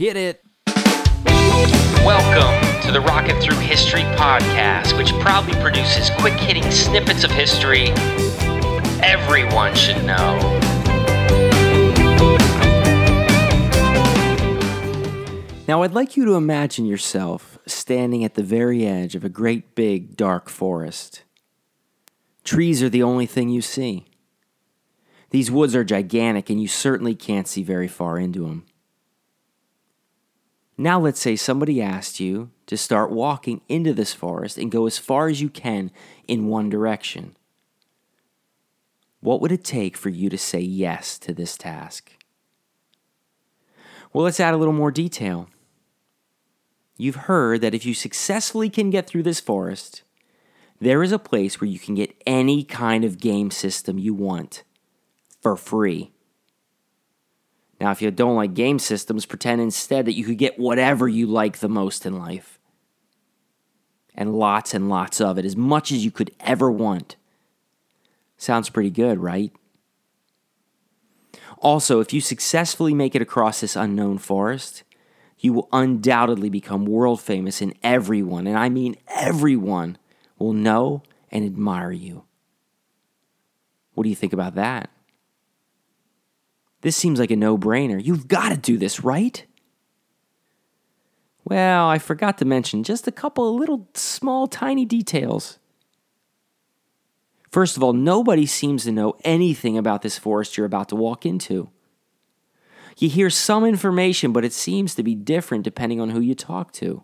Hit it. Welcome to the Rocket Through History podcast, which proudly produces quick hitting snippets of history everyone should know. Now, I'd like you to imagine yourself standing at the very edge of a great big dark forest. Trees are the only thing you see. These woods are gigantic, and you certainly can't see very far into them. Now, let's say somebody asked you to start walking into this forest and go as far as you can in one direction. What would it take for you to say yes to this task? Well, let's add a little more detail. You've heard that if you successfully can get through this forest, there is a place where you can get any kind of game system you want for free. Now, if you don't like game systems, pretend instead that you could get whatever you like the most in life. And lots and lots of it, as much as you could ever want. Sounds pretty good, right? Also, if you successfully make it across this unknown forest, you will undoubtedly become world famous, and everyone, and I mean everyone, will know and admire you. What do you think about that? This seems like a no brainer. You've got to do this, right? Well, I forgot to mention just a couple of little small, tiny details. First of all, nobody seems to know anything about this forest you're about to walk into. You hear some information, but it seems to be different depending on who you talk to.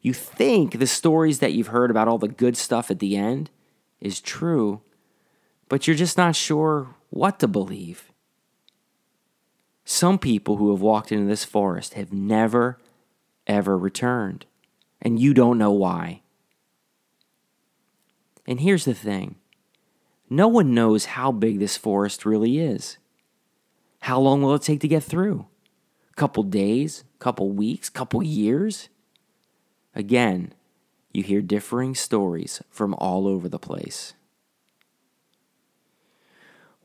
You think the stories that you've heard about all the good stuff at the end is true, but you're just not sure what to believe. Some people who have walked into this forest have never, ever returned, and you don't know why. And here's the thing no one knows how big this forest really is. How long will it take to get through? A couple days, couple weeks, couple years? Again, you hear differing stories from all over the place.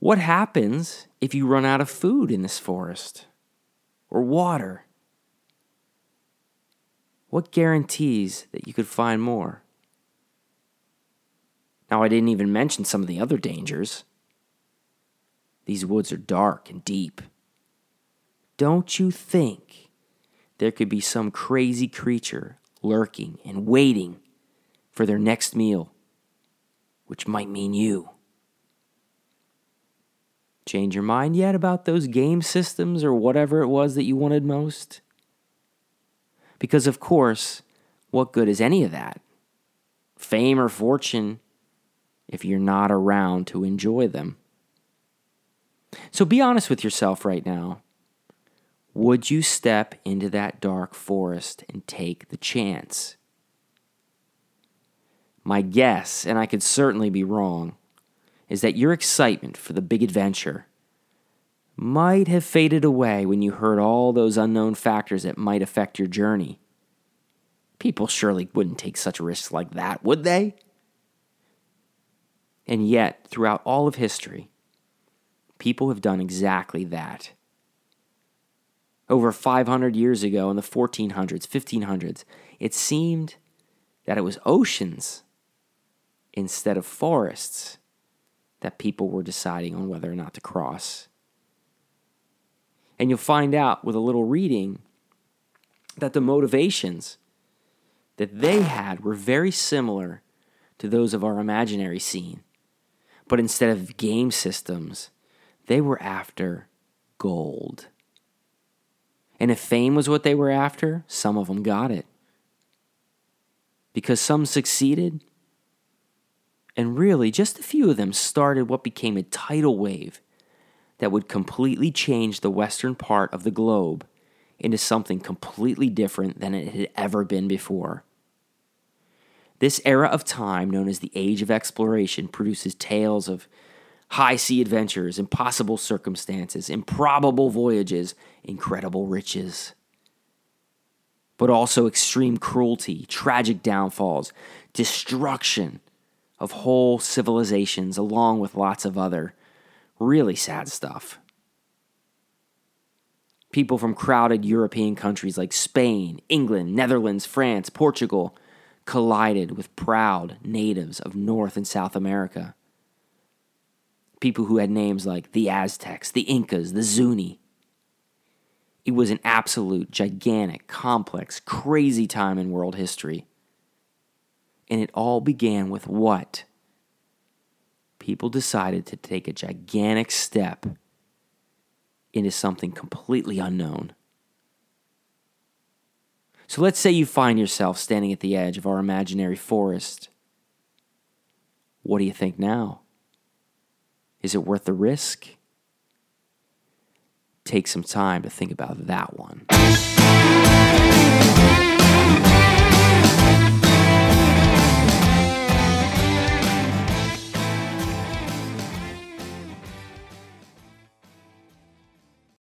What happens if you run out of food in this forest or water? What guarantees that you could find more? Now, I didn't even mention some of the other dangers. These woods are dark and deep. Don't you think there could be some crazy creature lurking and waiting for their next meal, which might mean you? Change your mind yet about those game systems or whatever it was that you wanted most? Because, of course, what good is any of that? Fame or fortune if you're not around to enjoy them. So be honest with yourself right now. Would you step into that dark forest and take the chance? My guess, and I could certainly be wrong, is that your excitement for the big adventure might have faded away when you heard all those unknown factors that might affect your journey. People surely wouldn't take such risks like that, would they? And yet, throughout all of history, people have done exactly that. Over 500 years ago, in the 1400s, 1500s, it seemed that it was oceans instead of forests that people were deciding on whether or not to cross. And you'll find out with a little reading that the motivations that they had were very similar to those of our imaginary scene. But instead of game systems, they were after gold. And if fame was what they were after, some of them got it. Because some succeeded, and really just a few of them started what became a tidal wave that would completely change the western part of the globe into something completely different than it had ever been before. This era of time, known as the Age of Exploration, produces tales of high sea adventures, impossible circumstances, improbable voyages, incredible riches. But also extreme cruelty, tragic downfalls, destruction of whole civilizations, along with lots of other really sad stuff. People from crowded European countries like Spain, England, Netherlands, France, Portugal collided with proud natives of North and South America. People who had names like the Aztecs, the Incas, the Zuni. It was an absolute, gigantic, complex, crazy time in world history. And it all began with what? People decided to take a gigantic step into something completely unknown. So let's say you find yourself standing at the edge of our imaginary forest. What do you think now? Is it worth the risk? Take some time to think about that one.